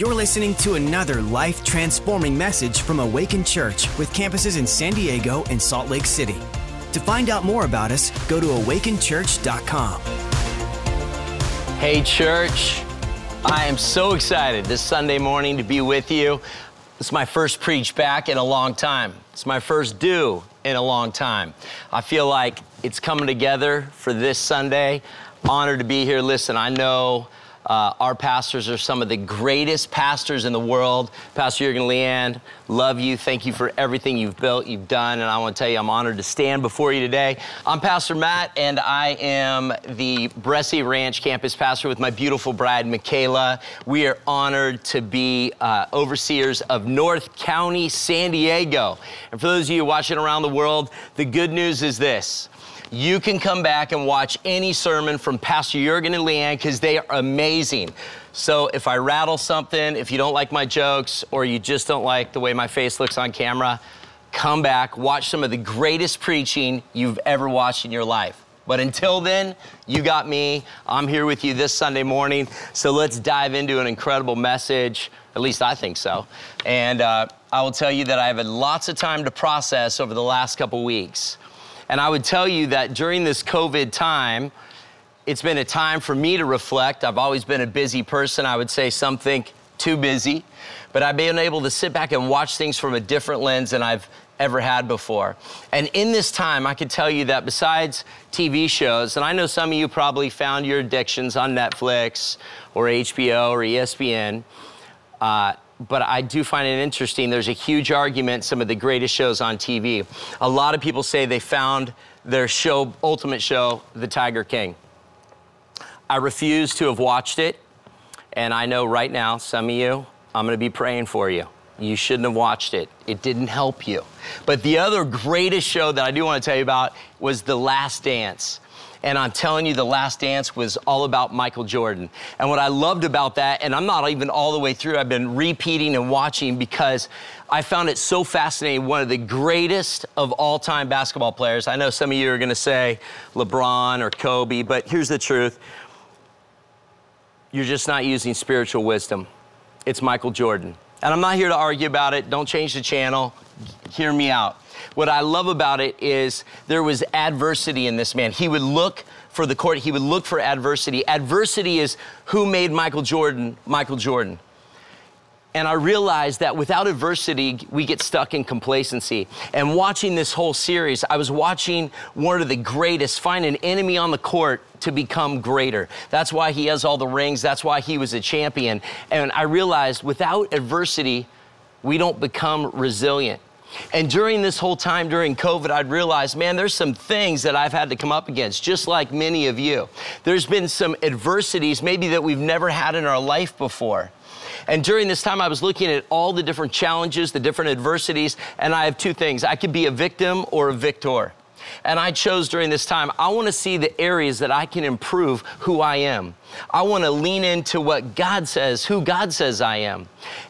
You're listening to another life transforming message from Awaken Church with campuses in San Diego and Salt Lake City. To find out more about us, go to awakenchurch.com. Hey, church. I am so excited this Sunday morning to be with you. It's my first preach back in a long time. It's my first do in a long time. I feel like it's coming together for this Sunday. Honored to be here. Listen, I know uh, our pastors are some of the greatest pastors in the world. Pastor Jurgen Leanne, love you. Thank you for everything you've built, you've done, and I want to tell you I'm honored to stand before you today. I'm Pastor Matt, and I am the Bressi Ranch campus pastor with my beautiful bride, Michaela. We are honored to be uh, overseers of North County, San Diego. And for those of you watching around the world, the good news is this you can come back and watch any sermon from Pastor Jurgen and Leanne because they are amazing. So if I rattle something, if you don't like my jokes, or you just don't like the way my face looks on camera, come back, watch some of the greatest preaching you've ever watched in your life. But until then, you got me. I'm here with you this Sunday morning. So let's dive into an incredible message. At least I think so. And uh, I will tell you that I have had lots of time to process over the last couple weeks. And I would tell you that during this COVID time, it's been a time for me to reflect. I've always been a busy person. I would say some think too busy, but I've been able to sit back and watch things from a different lens than I've ever had before. And in this time, I can tell you that besides TV shows, and I know some of you probably found your addictions on Netflix or HBO or ESPN. Uh, but I do find it interesting. There's a huge argument, some of the greatest shows on TV. A lot of people say they found their show, ultimate show, The Tiger King. I refuse to have watched it, and I know right now, some of you, I'm gonna be praying for you. You shouldn't have watched it. It didn't help you. But the other greatest show that I do wanna tell you about was The Last Dance. And I'm telling you, The Last Dance was all about Michael Jordan. And what I loved about that, and I'm not even all the way through, I've been repeating and watching because I found it so fascinating. One of the greatest of all time basketball players. I know some of you are going to say LeBron or Kobe, but here's the truth you're just not using spiritual wisdom. It's Michael Jordan. And I'm not here to argue about it. Don't change the channel. Hear me out. What I love about it is there was adversity in this man. He would look for the court, he would look for adversity. Adversity is who made Michael Jordan Michael Jordan. And I realized that without adversity, we get stuck in complacency. And watching this whole series, I was watching one of the greatest find an enemy on the court to become greater. That's why he has all the rings. That's why he was a champion. And I realized without adversity, we don't become resilient. And during this whole time during COVID, I'd realized, man, there's some things that I've had to come up against, just like many of you. There's been some adversities, maybe that we've never had in our life before. And during this time, I was looking at all the different challenges, the different adversities, and I have two things I could be a victim or a victor. And I chose during this time, I want to see the areas that I can improve who I am. I want to lean into what God says, who God says I am.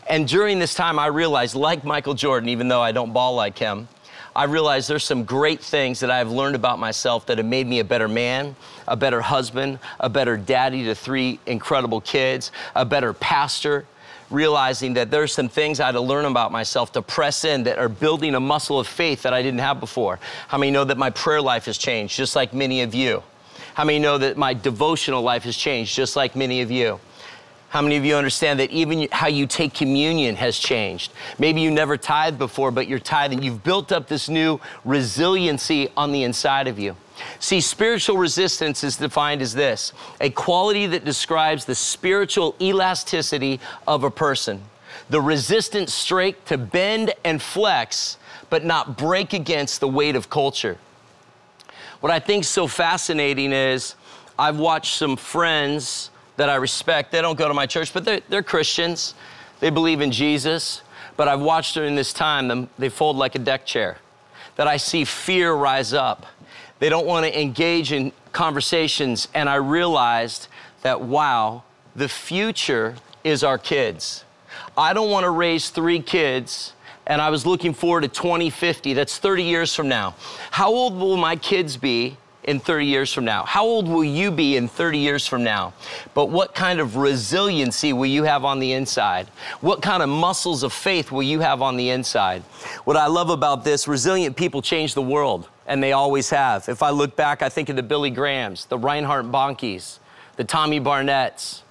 And during this time, I realized, like Michael Jordan, even though I don't ball like him, I realized there's some great things that I've learned about myself that have made me a better man, a better husband, a better daddy to three incredible kids, a better pastor, realizing that there's some things I had to learn about myself to press in that are building a muscle of faith that I didn't have before. How many know that my prayer life has changed, just like many of you? How many know that my devotional life has changed, just like many of you? How many of you understand that even how you take communion has changed? Maybe you never tithed before, but you're tithing. You've built up this new resiliency on the inside of you. See, spiritual resistance is defined as this a quality that describes the spiritual elasticity of a person, the resistant strength to bend and flex, but not break against the weight of culture. What I think so fascinating is I've watched some friends that I respect. They don't go to my church, but they're, they're Christians. They believe in Jesus. But I've watched during this time them, they fold like a deck chair. That I see fear rise up. They don't want to engage in conversations. And I realized that, wow, the future is our kids. I don't want to raise three kids and I was looking forward to 2050. That's 30 years from now. How old will my kids be in 30 years from now? How old will you be in 30 years from now? But what kind of resiliency will you have on the inside? What kind of muscles of faith will you have on the inside? What I love about this, resilient people change the world, and they always have. If I look back, I think of the Billy Grahams, the Reinhard Bonnkes, the Tommy Barnetts,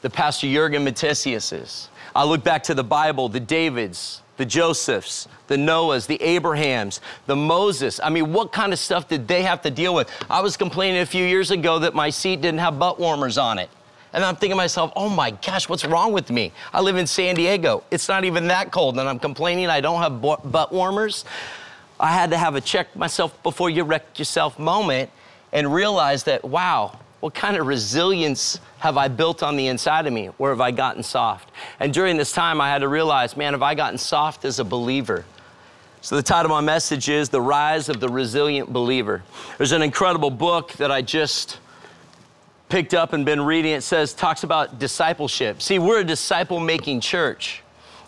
the Pastor Jurgen Matthesiuses. I look back to the Bible, the Davids, the Josephs, the Noahs, the Abrahams, the Moses. I mean, what kind of stuff did they have to deal with? I was complaining a few years ago that my seat didn't have butt warmers on it. And I'm thinking to myself, oh my gosh, what's wrong with me? I live in San Diego. It's not even that cold, and I'm complaining I don't have butt warmers. I had to have a check myself before you wreck yourself moment and realize that, wow, what kind of resilience have I built on the inside of me? Where have I gotten soft? And during this time, I had to realize, man, have I gotten soft as a believer? So, the title of my message is The Rise of the Resilient Believer. There's an incredible book that I just picked up and been reading. It says, talks about discipleship. See, we're a disciple making church.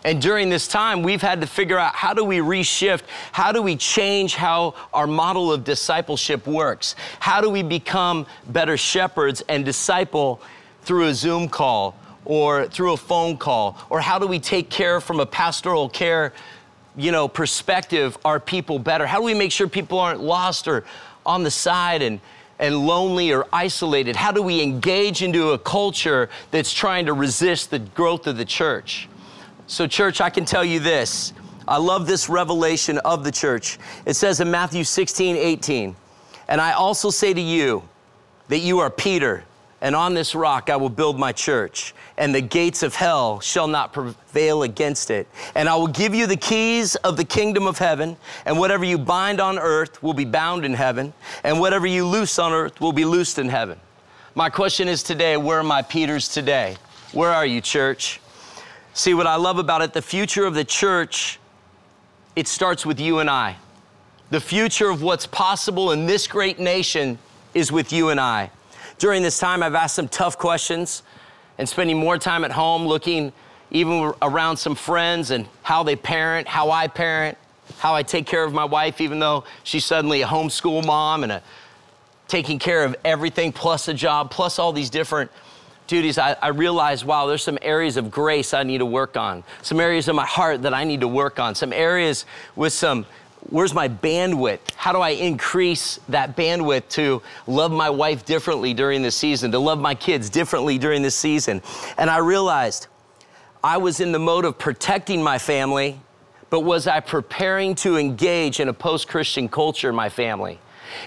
And during this time, we've had to figure out how do we reshift? How do we change how our model of discipleship works? How do we become better shepherds and disciple through a Zoom call or through a phone call? Or how do we take care from a pastoral care, you know, perspective our people better? How do we make sure people aren't lost or on the side and and lonely or isolated? How do we engage into a culture that's trying to resist the growth of the church? So, church, I can tell you this. I love this revelation of the church. It says in Matthew 16, 18, and I also say to you that you are Peter, and on this rock I will build my church, and the gates of hell shall not prevail against it. And I will give you the keys of the kingdom of heaven, and whatever you bind on earth will be bound in heaven, and whatever you loose on earth will be loosed in heaven. My question is today where are my Peters today? Where are you, church? See, what I love about it, the future of the church, it starts with you and I. The future of what's possible in this great nation is with you and I. During this time, I've asked some tough questions and spending more time at home looking even around some friends and how they parent, how I parent, how I take care of my wife, even though she's suddenly a homeschool mom and a, taking care of everything plus a job, plus all these different duties, I, I realized, wow, there's some areas of grace I need to work on, some areas of my heart that I need to work on, some areas with some where's my bandwidth? How do I increase that bandwidth to love my wife differently during the season, to love my kids differently during the season? And I realized I was in the mode of protecting my family, but was I preparing to engage in a post Christian culture in my family?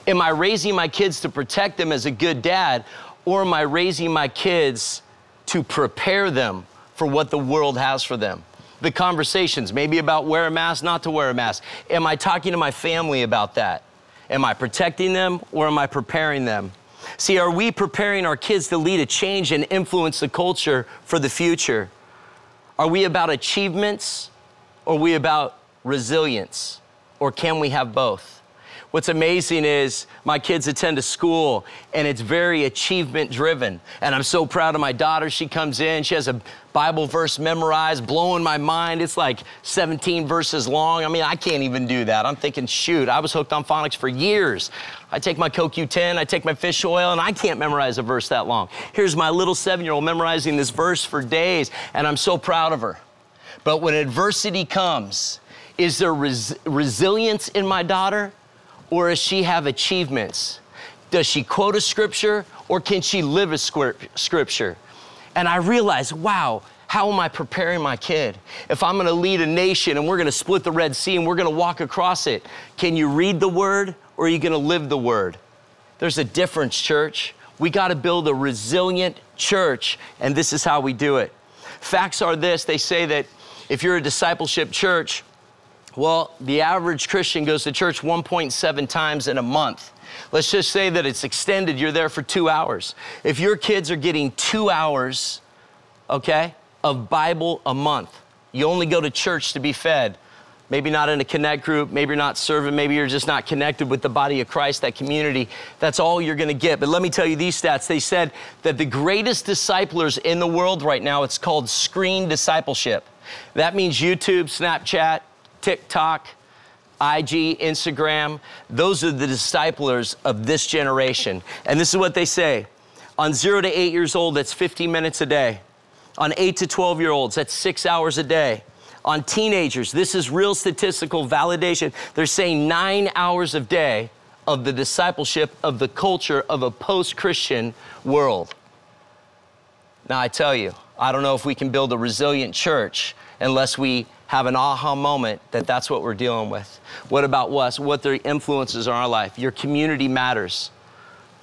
Am I raising my kids to protect them as a good dad, or am I raising my kids to prepare them for what the world has for them? The conversations, maybe about wear a mask, not to wear a mask. Am I talking to my family about that? Am I protecting them or am I preparing them? See, are we preparing our kids to lead a change and influence the culture for the future? Are we about achievements or we about resilience? Or can we have both? What's amazing is my kids attend a school and it's very achievement driven. And I'm so proud of my daughter. She comes in, she has a Bible verse memorized, blowing my mind. It's like 17 verses long. I mean, I can't even do that. I'm thinking, shoot, I was hooked on phonics for years. I take my CoQ10, I take my fish oil, and I can't memorize a verse that long. Here's my little seven year old memorizing this verse for days, and I'm so proud of her. But when adversity comes, is there res- resilience in my daughter? Or does she have achievements? Does she quote a scripture or can she live a scripture? And I realized, wow, how am I preparing my kid? If I'm gonna lead a nation and we're gonna split the Red Sea and we're gonna walk across it, can you read the word or are you gonna live the word? There's a difference, church. We gotta build a resilient church, and this is how we do it. Facts are this they say that if you're a discipleship church, well, the average Christian goes to church 1.7 times in a month. Let's just say that it's extended, you're there for two hours. If your kids are getting two hours, okay, of Bible a month, you only go to church to be fed. Maybe not in a connect group, maybe you're not serving, maybe you're just not connected with the body of Christ, that community. That's all you're gonna get. But let me tell you these stats. They said that the greatest disciplers in the world right now, it's called screen discipleship. That means YouTube, Snapchat, TikTok, IG, Instagram. Those are the disciplers of this generation. And this is what they say on zero to eight years old, that's 50 minutes a day. On eight to 12 year olds, that's six hours a day. On teenagers, this is real statistical validation. They're saying nine hours a day of the discipleship of the culture of a post Christian world. Now, I tell you, I don't know if we can build a resilient church unless we have an aha moment that that's what we're dealing with. What about us? What their influences in our life? Your community matters.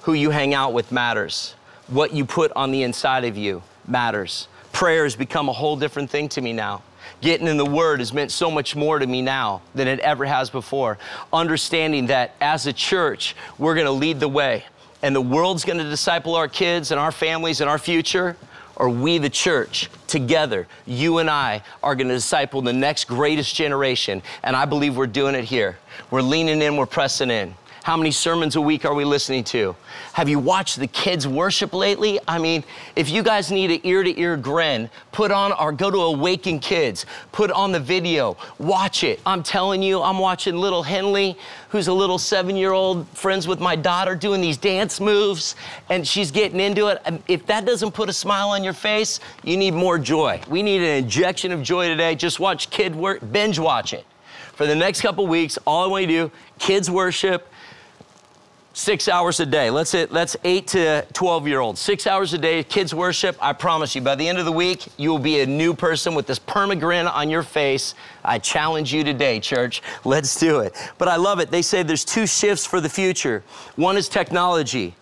Who you hang out with matters. What you put on the inside of you matters. Prayer has become a whole different thing to me now. Getting in the Word has meant so much more to me now than it ever has before. Understanding that as a church, we're going to lead the way and the world's going to disciple our kids and our families and our future, or we, the church, together, you and I, are going to disciple the next greatest generation. And I believe we're doing it here. We're leaning in, we're pressing in. How many sermons a week are we listening to? Have you watched the kids worship lately? I mean, if you guys need an ear to ear grin, put on or go to Awaken Kids, put on the video, watch it. I'm telling you, I'm watching little Henley, who's a little seven year old, friends with my daughter, doing these dance moves, and she's getting into it. If that doesn't put a smile on your face, you need more joy. We need an injection of joy today. Just watch kid work, binge watch it. For the next couple weeks, all I want you to do, kids worship, six hours a day. Let's say that's eight to 12 year olds. Six hours a day, kids worship. I promise you, by the end of the week, you will be a new person with this permagrin on your face. I challenge you today, church. Let's do it. But I love it. They say there's two shifts for the future. One is technology.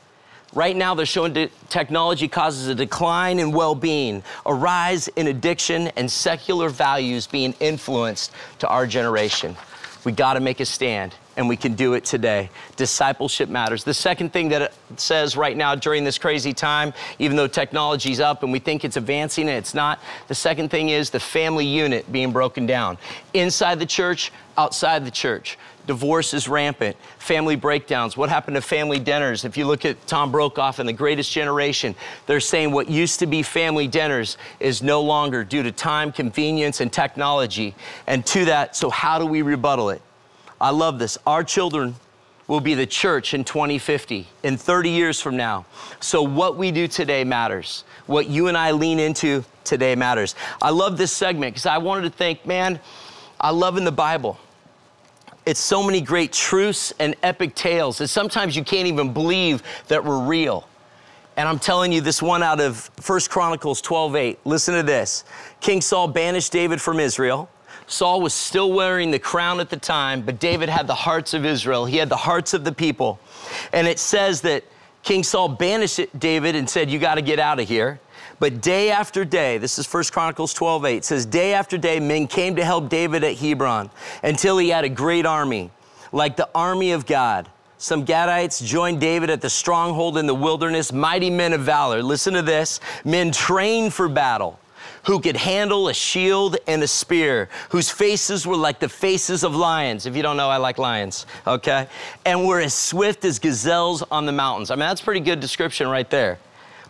Right now, they're showing that technology causes a decline in well being, a rise in addiction, and secular values being influenced to our generation. We got to make a stand and we can do it today. Discipleship matters. The second thing that it says right now during this crazy time, even though technology's up and we think it's advancing and it's not, the second thing is the family unit being broken down. Inside the church, outside the church. Divorce is rampant, family breakdowns. What happened to family dinners? If you look at Tom Brokaw and the greatest generation, they're saying what used to be family dinners is no longer due to time, convenience, and technology. And to that, so how do we rebuttal it? I love this. Our children will be the church in 2050, in 30 years from now. So, what we do today matters. What you and I lean into today matters. I love this segment because I wanted to think, man, I love in the Bible. It's so many great truths and epic tales that sometimes you can't even believe that we're real. And I'm telling you this one out of 1 Chronicles 12:8. Listen to this. King Saul banished David from Israel. Saul was still wearing the crown at the time, but David had the hearts of Israel. He had the hearts of the people. And it says that King Saul banished David and said, You got to get out of here. But day after day, this is 1 Chronicles 12 8, says, Day after day, men came to help David at Hebron until he had a great army, like the army of God. Some Gadites joined David at the stronghold in the wilderness, mighty men of valor. Listen to this men trained for battle who could handle a shield and a spear, whose faces were like the faces of lions. If you don't know, I like lions, okay? And were as swift as gazelles on the mountains. I mean, that's pretty good description right there.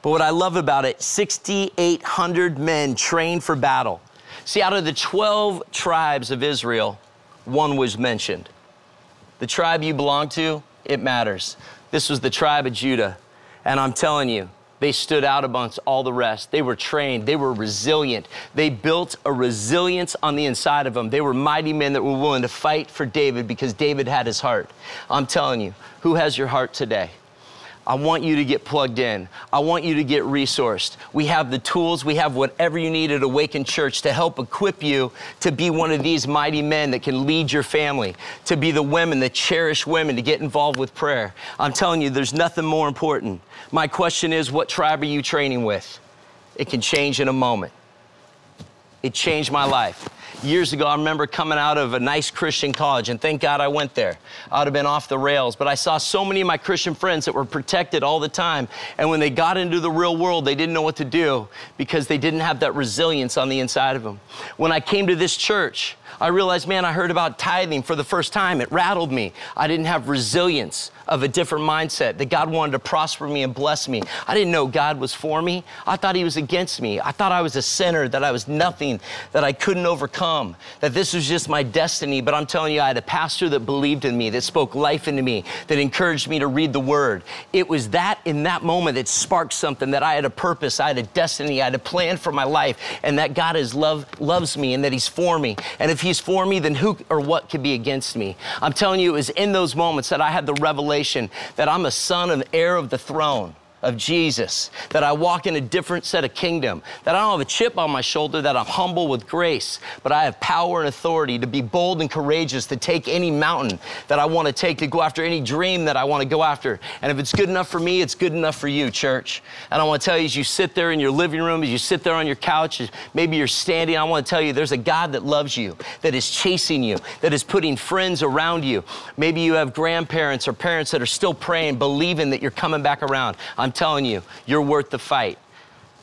But what I love about it, 6,800 men trained for battle. See, out of the 12 tribes of Israel, one was mentioned. The tribe you belong to, it matters. This was the tribe of Judah. And I'm telling you, they stood out amongst all the rest. They were trained, they were resilient. They built a resilience on the inside of them. They were mighty men that were willing to fight for David because David had his heart. I'm telling you, who has your heart today? I want you to get plugged in. I want you to get resourced. We have the tools, we have whatever you need at Awaken Church to help equip you to be one of these mighty men that can lead your family, to be the women, the cherished women, to get involved with prayer. I'm telling you, there's nothing more important. My question is what tribe are you training with? It can change in a moment. It changed my life years ago, I remember coming out of a nice Christian college, and thank God I went there. I would have been off the rails, but I saw so many of my Christian friends that were protected all the time. And when they got into the real world, they didn't know what to do because they didn't have that resilience on the inside of them. When I came to this church, I realized, man, I heard about tithing for the first time. It rattled me. I didn't have resilience of a different mindset, that God wanted to prosper me and bless me. I didn't know God was for me. I thought He was against me. I thought I was a sinner, that I was nothing, that I couldn't overcome, that this was just my destiny. But I'm telling you, I had a pastor that believed in me, that spoke life into me, that encouraged me to read the Word. It was that in that moment that sparked something, that I had a purpose, I had a destiny, I had a plan for my life, and that God is love, loves me and that He's for me. And if He's for me, then who or what could be against me? I'm telling you, it was in those moments that I had the revelation revelation that I'm a son and heir of the throne of Jesus, that I walk in a different set of kingdom, that I don't have a chip on my shoulder, that I'm humble with grace, but I have power and authority to be bold and courageous, to take any mountain that I want to take, to go after any dream that I want to go after. And if it's good enough for me, it's good enough for you, church. And I want to tell you, as you sit there in your living room, as you sit there on your couch, maybe you're standing, I want to tell you there's a God that loves you, that is chasing you, that is putting friends around you. Maybe you have grandparents or parents that are still praying, believing that you're coming back around. I'm I'm telling you, you're worth the fight.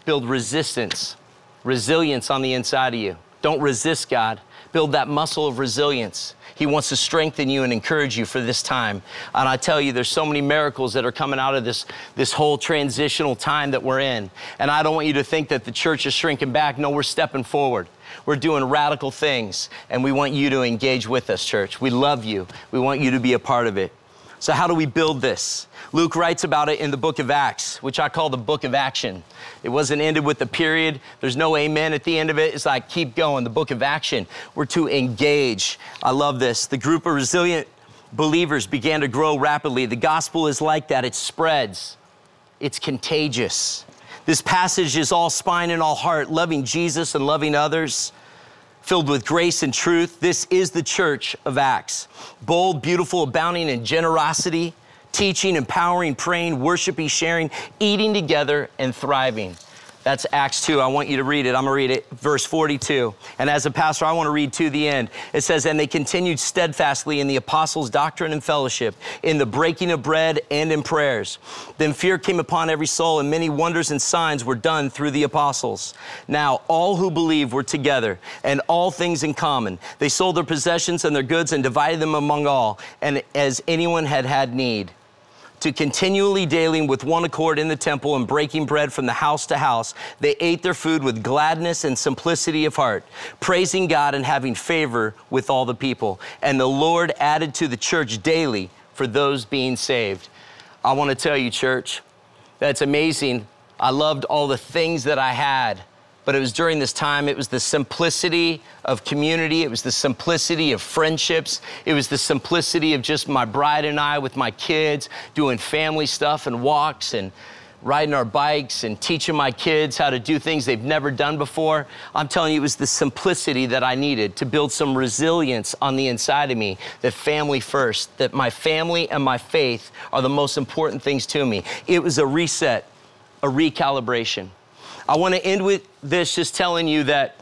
Build resistance, resilience on the inside of you. Don't resist God. Build that muscle of resilience. He wants to strengthen you and encourage you for this time. And I tell you, there's so many miracles that are coming out of this, this whole transitional time that we're in. And I don't want you to think that the church is shrinking back. No, we're stepping forward. We're doing radical things, and we want you to engage with us, church. We love you. We want you to be a part of it. So, how do we build this? Luke writes about it in the book of Acts, which I call the book of action. It wasn't ended with a period. There's no amen at the end of it. It's like, keep going, the book of action. We're to engage. I love this. The group of resilient believers began to grow rapidly. The gospel is like that, it spreads, it's contagious. This passage is all spine and all heart, loving Jesus and loving others filled with grace and truth. This is the church of Acts. Bold, beautiful, abounding in generosity, teaching, empowering, praying, worshiping, sharing, eating together, and thriving. That's Acts 2. I want you to read it. I'm going to read it, verse 42. And as a pastor, I want to read to the end. It says, And they continued steadfastly in the apostles' doctrine and fellowship, in the breaking of bread and in prayers. Then fear came upon every soul, and many wonders and signs were done through the apostles. Now all who believed were together, and all things in common. They sold their possessions and their goods and divided them among all, and as anyone had had need to continually dealing with one accord in the temple and breaking bread from the house to house, they ate their food with gladness and simplicity of heart, praising God and having favor with all the people. And the Lord added to the church daily for those being saved. I want to tell you, church, that's amazing. I loved all the things that I had but it was during this time, it was the simplicity of community, it was the simplicity of friendships, it was the simplicity of just my bride and I with my kids doing family stuff and walks and riding our bikes and teaching my kids how to do things they've never done before. I'm telling you, it was the simplicity that I needed to build some resilience on the inside of me that family first, that my family and my faith are the most important things to me. It was a reset, a recalibration. I want to end with this just telling you that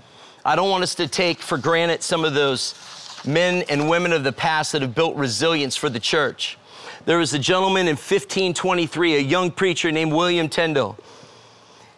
I don't want us to take for granted some of those men and women of the past that have built resilience for the church. There was a gentleman in 1523, a young preacher named William Tyndale.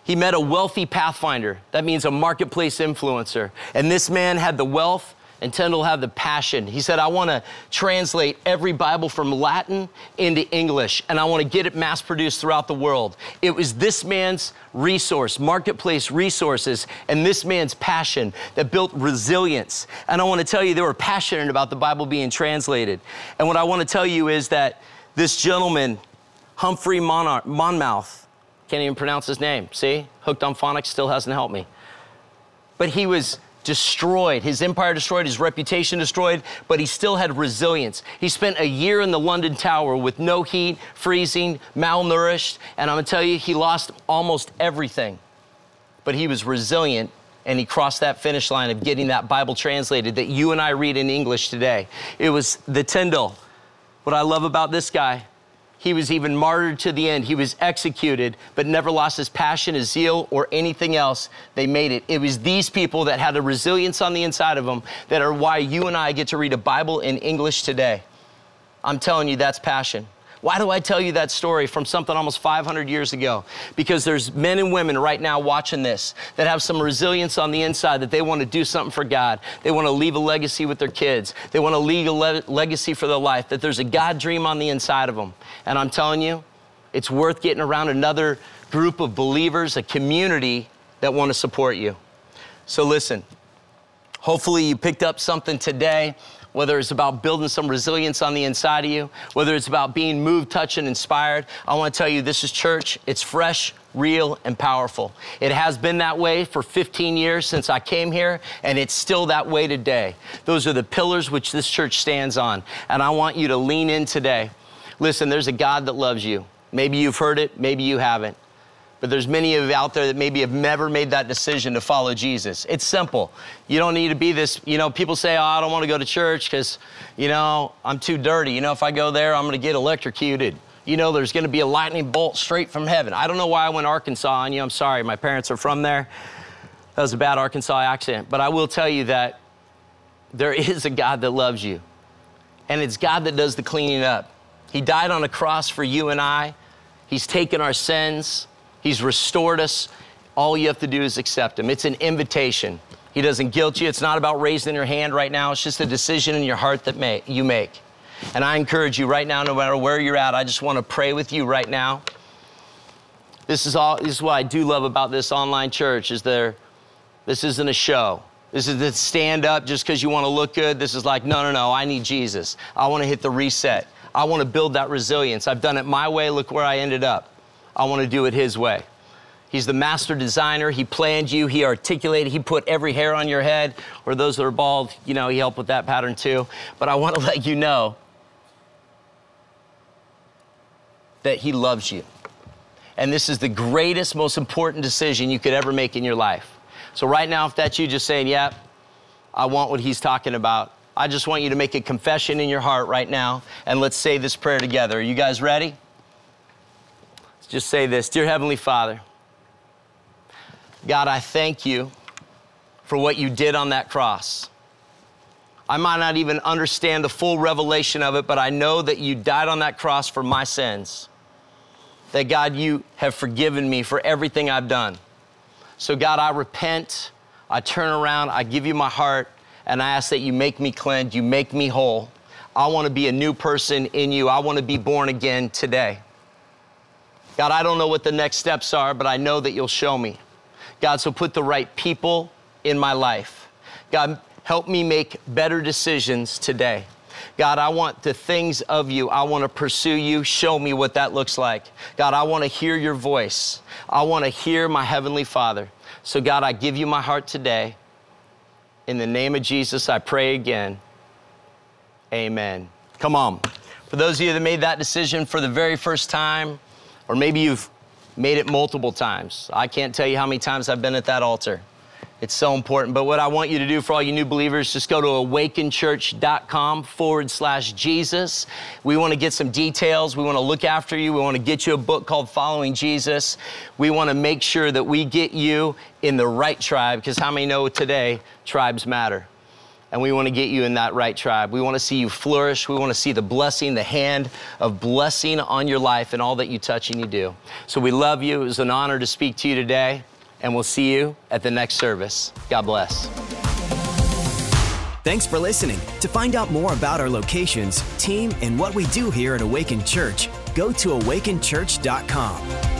He met a wealthy pathfinder. That means a marketplace influencer. And this man had the wealth and Tyndale had the passion. He said, I want to translate every Bible from Latin into English, and I want to get it mass produced throughout the world. It was this man's resource, marketplace resources, and this man's passion that built resilience. And I want to tell you, they were passionate about the Bible being translated. And what I want to tell you is that this gentleman, Humphrey Monmouth, can't even pronounce his name. See? Hooked on phonics still hasn't helped me. But he was destroyed, his empire destroyed, his reputation destroyed, but he still had resilience. He spent a year in the London Tower with no heat, freezing, malnourished, and I'm gonna tell you, he lost almost everything. But he was resilient and he crossed that finish line of getting that Bible translated that you and I read in English today. It was the Tyndale. What I love about this guy he was even martyred to the end. He was executed, but never lost his passion, his zeal, or anything else. They made it. It was these people that had a resilience on the inside of them that are why you and I get to read a Bible in English today. I'm telling you, that's passion. Why do I tell you that story from something almost 500 years ago? Because there's men and women right now watching this that have some resilience on the inside that they want to do something for God. They want to leave a legacy with their kids. They want to leave a le- legacy for their life, that there's a God dream on the inside of them. And I'm telling you, it's worth getting around another group of believers, a community that want to support you. So listen, hopefully you picked up something today whether it's about building some resilience on the inside of you, whether it's about being moved, touched, and inspired, I want to tell you this is church. It's fresh, real, and powerful. It has been that way for 15 years since I came here, and it's still that way today. Those are the pillars which this church stands on, and I want you to lean in today. Listen, there's a God that loves you. Maybe you've heard it, maybe you haven't. But there's many of you out there that maybe have never made that decision to follow Jesus. It's simple. You don't need to be this, you know, people say, oh, I don't want to go to church because, you know, I'm too dirty. You know, if I go there, I'm going to get electrocuted. You know, there's going to be a lightning bolt straight from heaven. I don't know why I went Arkansas on you. I'm sorry. My parents are from there. That was a bad Arkansas accent. But I will tell you that there is a God that loves you. And it's God that does the cleaning up. He died on a cross for you and I. He's taken our sins. He's restored us. All you have to do is accept Him. It's an invitation. He doesn't guilt you. It's not about raising your hand right now. It's just a decision in your heart that may, you make. And I encourage you right now, no matter where you're at, I just want to pray with you right now. This is all. This is what I do love about this online church. Is there? This isn't a show. This is to stand up just because you want to look good. This is like, no, no, no. I need Jesus. I want to hit the reset. I want to build that resilience. I've done it my way. Look where I ended up. I want to do it His way. He's the master designer. He planned you. He articulated. He put every hair on your head. Or those that are bald, you know, He helped with that pattern too. But I want to let you know that He loves you. And this is the greatest, most important decision you could ever make in your life. So, right now, if that's you just saying, Yep, yeah, I want what He's talking about, I just want you to make a confession in your heart right now. And let's say this prayer together. Are you guys ready? Just say this Dear Heavenly Father, God, I thank you for what you did on that cross. I might not even understand the full revelation of it, but I know that you died on that cross for my sins. That God, you have forgiven me for everything I've done. So, God, I repent, I turn around, I give you my heart, and I ask that you make me cleansed, you make me whole. I want to be a new person in you. I want to be born again today. God, I don't know what the next steps are, but I know that you'll show me. God, so put the right people in my life. God, help me make better decisions today. God, I want the things of you. I want to pursue you. Show me what that looks like. God, I want to hear your voice. I want to hear my Heavenly Father. So, God, I give you my heart today. In the name of Jesus, I pray again. Amen. Come on. For those of you that made that decision for the very first time, or maybe you've made it multiple times. I can't tell you how many times I've been at that altar. It's so important. But what I want you to do for all you new believers, just go to awakenchurch.com forward slash Jesus. We want to get some details. We want to look after you. We want to get you a book called Following Jesus. We want to make sure that we get you in the right tribe because how many know today tribes matter? And we want to get you in that right tribe. We want to see you flourish. We want to see the blessing, the hand of blessing on your life and all that you touch and you do. So we love you. It was an honor to speak to you today, and we'll see you at the next service. God bless. Thanks for listening. To find out more about our locations, team, and what we do here at Awaken Church, go to awakenchurch.com.